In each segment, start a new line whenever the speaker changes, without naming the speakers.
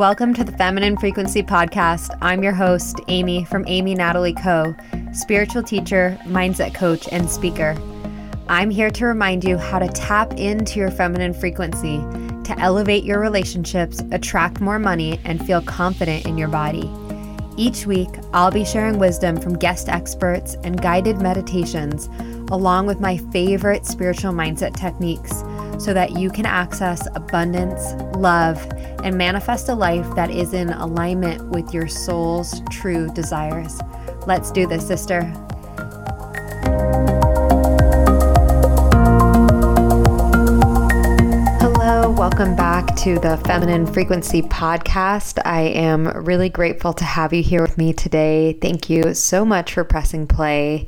Welcome to the Feminine Frequency Podcast. I'm your host, Amy from Amy Natalie Co., spiritual teacher, mindset coach, and speaker. I'm here to remind you how to tap into your feminine frequency to elevate your relationships, attract more money, and feel confident in your body. Each week, I'll be sharing wisdom from guest experts and guided meditations, along with my favorite spiritual mindset techniques so that you can access abundance, love, and manifest a life that is in alignment with your soul's true desires. Let's do this, sister. Hello, welcome back to the Feminine Frequency Podcast. I am really grateful to have you here with me today. Thank you so much for pressing play.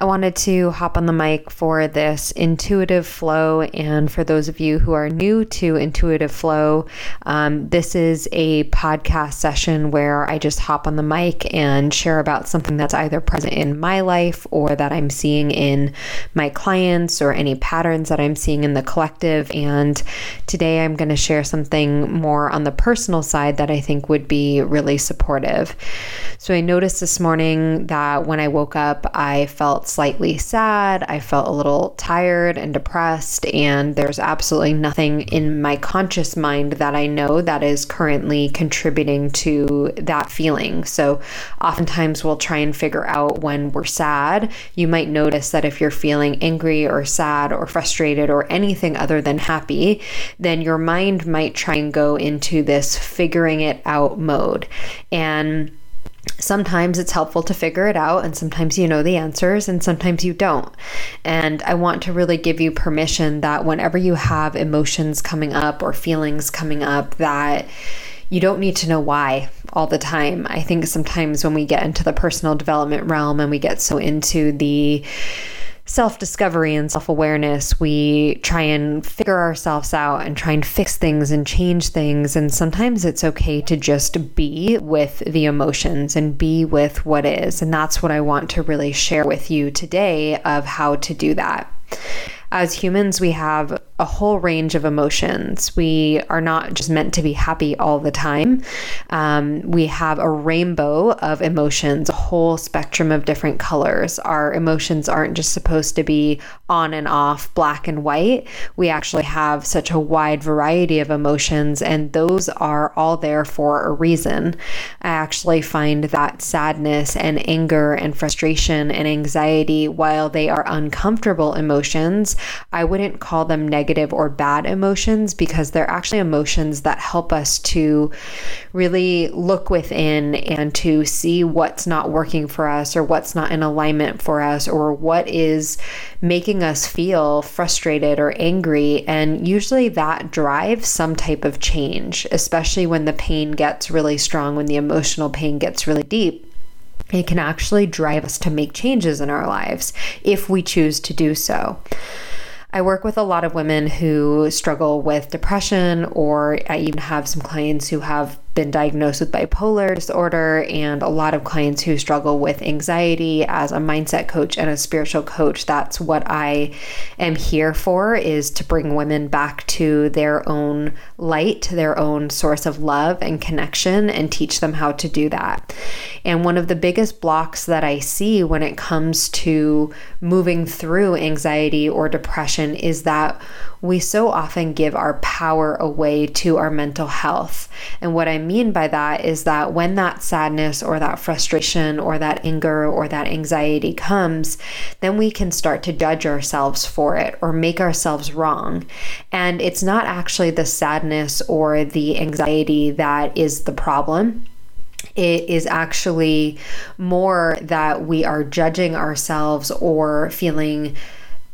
I wanted to hop on the mic for this intuitive flow. And for those of you who are new to intuitive flow, um, this is a podcast session where I just hop on the mic and share about something that's either present in my life or that I'm seeing in my clients or any patterns that I'm seeing in the collective. And today I'm going to share something more on the personal side that I think would be really supportive. So I noticed this morning that when I woke up, I felt slightly sad. I felt a little tired and depressed, and there's absolutely nothing in my conscious mind that I know that is currently contributing to that feeling. So, oftentimes we'll try and figure out when we're sad. You might notice that if you're feeling angry or sad or frustrated or anything other than happy, then your mind might try and go into this figuring it out mode. And sometimes it's helpful to figure it out and sometimes you know the answers and sometimes you don't. And i want to really give you permission that whenever you have emotions coming up or feelings coming up that you don't need to know why all the time. I think sometimes when we get into the personal development realm and we get so into the self discovery and self awareness, we try and figure ourselves out and try and fix things and change things. And sometimes it's okay to just be with the emotions and be with what is. And that's what I want to really share with you today of how to do that. As humans, we have a whole range of emotions. We are not just meant to be happy all the time. Um, we have a rainbow of emotions, a whole spectrum of different colors. Our emotions aren't just supposed to be on and off, black and white. We actually have such a wide variety of emotions, and those are all there for a reason. I actually find that sadness and anger and frustration and anxiety, while they are uncomfortable emotions, I wouldn't call them negative negative or bad emotions because they're actually emotions that help us to really look within and to see what's not working for us or what's not in alignment for us or what is making us feel frustrated or angry. And usually that drives some type of change, especially when the pain gets really strong, when the emotional pain gets really deep it can actually drive us to make changes in our lives if we choose to do so. I work with a lot of women who struggle with depression, or I even have some clients who have been diagnosed with bipolar disorder and a lot of clients who struggle with anxiety as a mindset coach and a spiritual coach that's what i am here for is to bring women back to their own light their own source of love and connection and teach them how to do that. And one of the biggest blocks that i see when it comes to moving through anxiety or depression is that we so often give our power away to our mental health. And what I mean by that is that when that sadness or that frustration or that anger or that anxiety comes, then we can start to judge ourselves for it or make ourselves wrong. And it's not actually the sadness or the anxiety that is the problem it is actually more that we are judging ourselves or feeling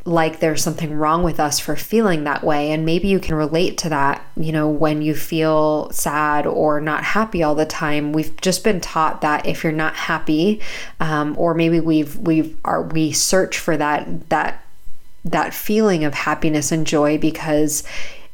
like there's something wrong with us for feeling that way. And maybe you can relate to that, you know, when you feel sad or not happy all the time. We've just been taught that if you're not happy, um, or maybe we've we've are we search for that that that feeling of happiness and joy because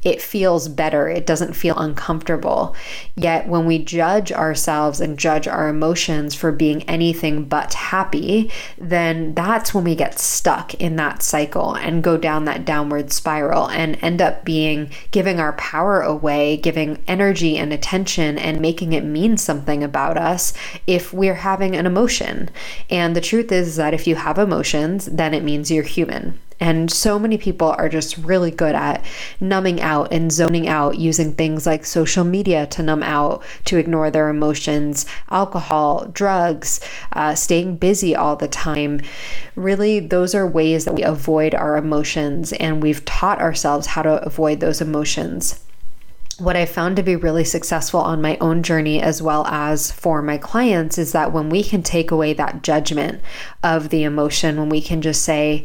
it feels better. It doesn't feel uncomfortable. Yet when we judge ourselves and judge our emotions for being anything but happy, then that's when we get stuck in that cycle and go down that downward spiral and end up being giving our power away, giving energy and attention and making it mean something about us if we're having an emotion. And the truth is that if you have emotions, then it means you're human. And so many people are just really good at numbing out and zoning out using things like social media to numb out, to ignore their emotions, alcohol, drugs, uh, staying busy all the time. Really, those are ways that we avoid our emotions, and we've taught ourselves how to avoid those emotions what I found to be really successful on my own journey as well as for my clients is that when we can take away that judgment of the emotion, when we can just say,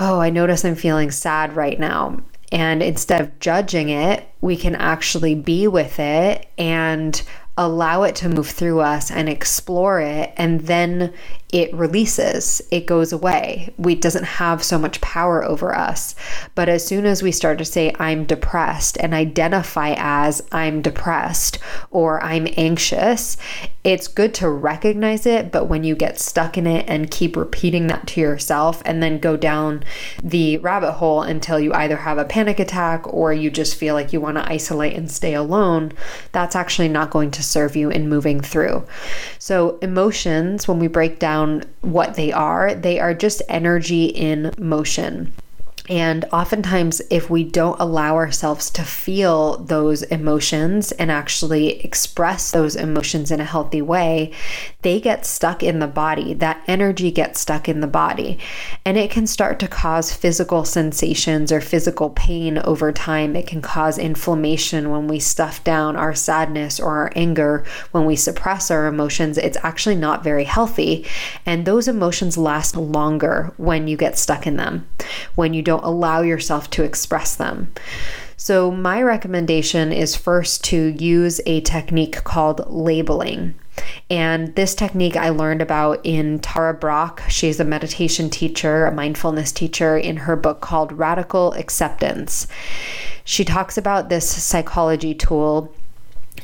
oh, I notice I'm feeling sad right now. And instead of judging it, we can actually be with it and allow it to move through us and explore it and then it releases it goes away. We doesn't have so much power over us. But as soon as we start to say i'm depressed and identify as i'm depressed or i'm anxious it's good to recognize it but when you get stuck in it and keep repeating that to yourself and then go down the rabbit hole until you either have a panic attack or you just feel like you want to isolate and stay alone that's actually not going to serve you in moving through so emotions when we break down what they are, they are just energy in motion. And oftentimes, if we don't allow ourselves to feel those emotions and actually express those emotions in a healthy way, they get stuck in the body. That energy gets stuck in the body. And it can start to cause physical sensations or physical pain over time. It can cause inflammation when we stuff down our sadness or our anger, when we suppress our emotions. It's actually not very healthy. And those emotions last longer when you get stuck in them, when you don't allow yourself to express them. So, my recommendation is first to use a technique called labeling. And this technique I learned about in Tara Brach. She's a meditation teacher, a mindfulness teacher, in her book called Radical Acceptance. She talks about this psychology tool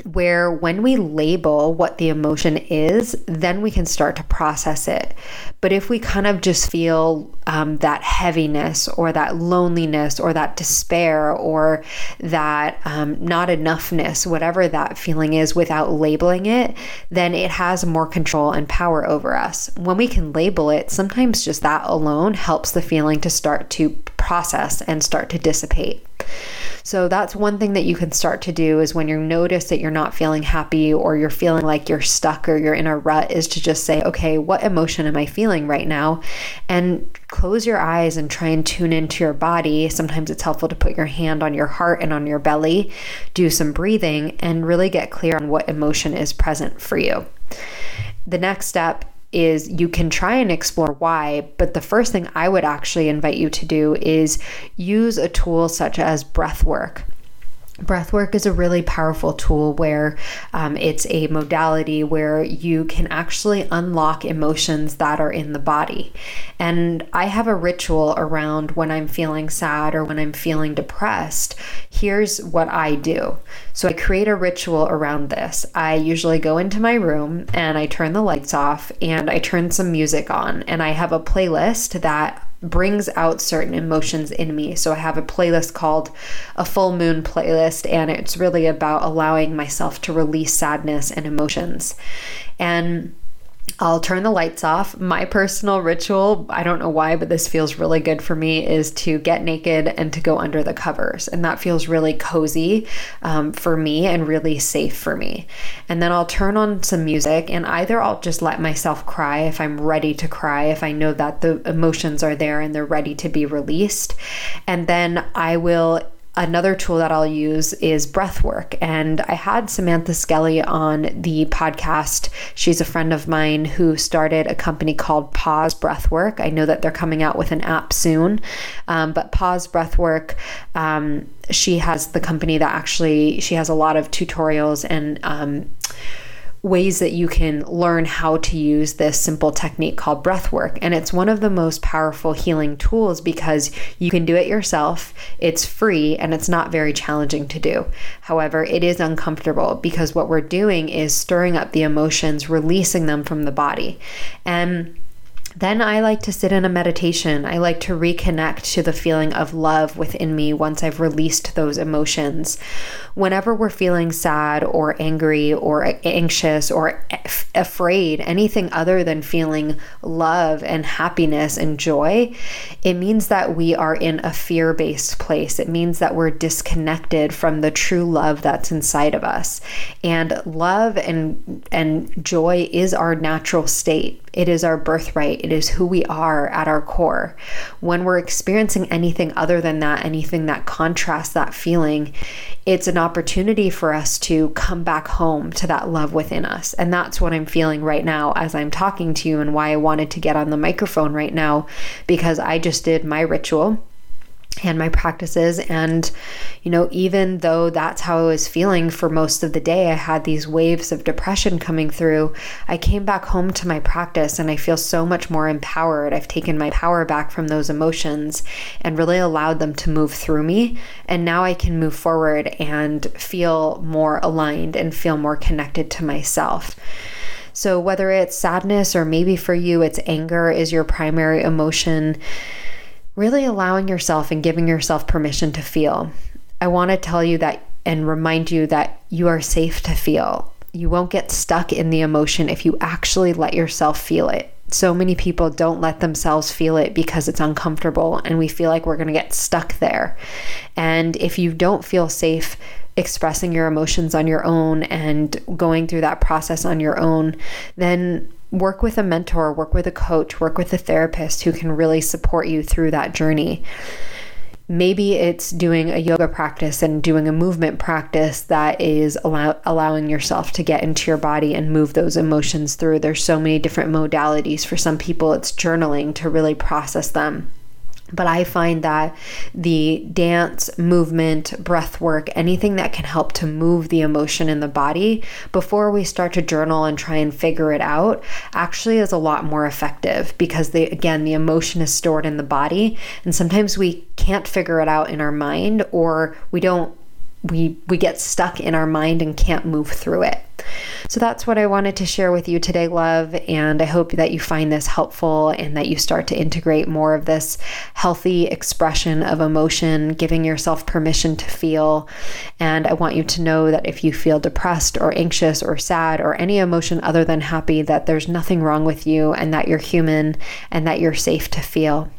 where when we label what the emotion is, then we can start to process it. But if we kind of just feel um, that heaviness or that loneliness or that despair or that um, not enoughness, whatever that feeling is, without labeling it, then it has more control and power over us. When we can label it, sometimes just that alone helps the feeling to start to process and start to dissipate. So that's one thing that you can start to do is when you notice that you're not feeling happy or you're feeling like you're stuck or you're in a rut is to just say, okay, what emotion am I feeling right now? And close your eyes and try and tune into your body. Sometimes it's helpful to put your hand on your heart and on your belly, do some breathing, and really get clear on what emotion is present for you. The next step is you can try and explore why, but the first thing I would actually invite you to do is use a tool such as breath work. Breathwork is a really powerful tool where um, it's a modality where you can actually unlock emotions that are in the body. And I have a ritual around when I'm feeling sad or when I'm feeling depressed. Here's what I do. So I create a ritual around this. I usually go into my room and I turn the lights off and I turn some music on, and I have a playlist that brings out certain emotions in me. So I have a playlist called a full moon playlist, and it's really about allowing myself to release sadness and emotions. And I'll turn the lights off. My personal ritual, I don't know why, but this feels really good for me, is to get naked and to go under the covers. And that feels really cozy um, for me and really safe for me. And then I'll turn on some music and either I'll just let myself cry if I'm ready to cry, if I know that the emotions are there and they're ready to be released. And then I will another tool that I'll use is breath work. And I had Samantha Skelly on the podcast. She's a friend of mine who started a company called Pause Breathwork. I know that they're coming out with an app soon, um, but Pause Breathwork. Um, she has the company that actually she has a lot of tutorials and um, ways that you can learn how to use this simple technique called breath work. And it's one of the most powerful healing tools because you can do it yourself, it's free, and it's not very challenging to do. However, it is uncomfortable because what we're doing is stirring up the emotions, releasing them from the body. And then I like to sit in a meditation. I like to reconnect to the feeling of love within me once I've released those emotions. Whenever we're feeling sad or angry or anxious or afraid, anything other than feeling love and happiness and joy, it means that we are in a fear based place. It means that we're disconnected from the true love that's inside of us. And love and, and joy is our natural state, it is our birthright it is who we are at our core. When we're experiencing anything other than that, anything that contrasts that feeling, it's an opportunity for us to come back home to that love within us. And that's what I'm feeling right now as I'm talking to you, and why I wanted to get on the microphone right now because I just did my ritual and my practices. And, you know, even though that's how I was feeling for most of the day, I had these waves of depression coming through. I came back home to my practice and I feel so much more empowered. I've taken my power back from those emotions and really allowed them to move through me. And now I can move forward and feel more aligned and feel more connected to myself. So, whether it's sadness or maybe for you it's anger is your primary emotion, really allowing yourself and giving yourself permission to feel. I want to tell you that and remind you that you are safe to feel. You won't get stuck in the emotion if you actually let yourself feel it. So many people don't let themselves feel it because it's uncomfortable and we feel like we're going to get stuck there. And if you don't feel safe expressing your emotions on your own and going through that process on your own, then work with a mentor, work with a coach, work with a therapist who can really support you through that journey. Maybe it's doing a yoga practice and doing a movement practice that is allow- allowing yourself to get into your body and move those emotions through. There's so many different modalities. For some people, it's journaling to really process them. But I find that the dance, movement, breath work, anything that can help to move the emotion in the body before we start to journal and try and figure it out actually is a lot more effective because they again the emotion is stored in the body. And sometimes we can't figure it out in our mind or we don't we we get stuck in our mind and can't move through it. So that's what I wanted to share with you today, love. And I hope that you find this helpful and that you start to integrate more of this healthy expression of emotion, giving yourself permission to feel. And I want you to know that if you feel depressed or anxious or sad or any emotion other than happy, that there's nothing wrong with you and that you're human and that you're safe to feel.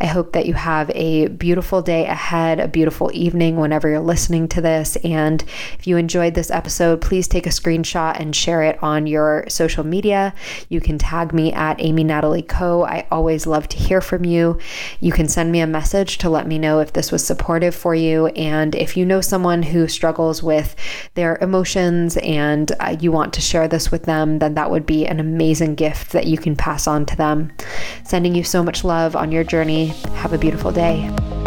I hope that you have a beautiful day ahead, a beautiful evening whenever you're listening to this. And if you enjoyed this episode, please take a screenshot and share it on your social media. You can tag me at Amy Natalie Co. I always love to hear from you. You can send me a message to let me know if this was supportive for you. And if you know someone who struggles with their emotions and uh, you want to share this with them, then that would be an amazing gift that you can pass on to them. Sending you so much love on your journey. Have a beautiful day.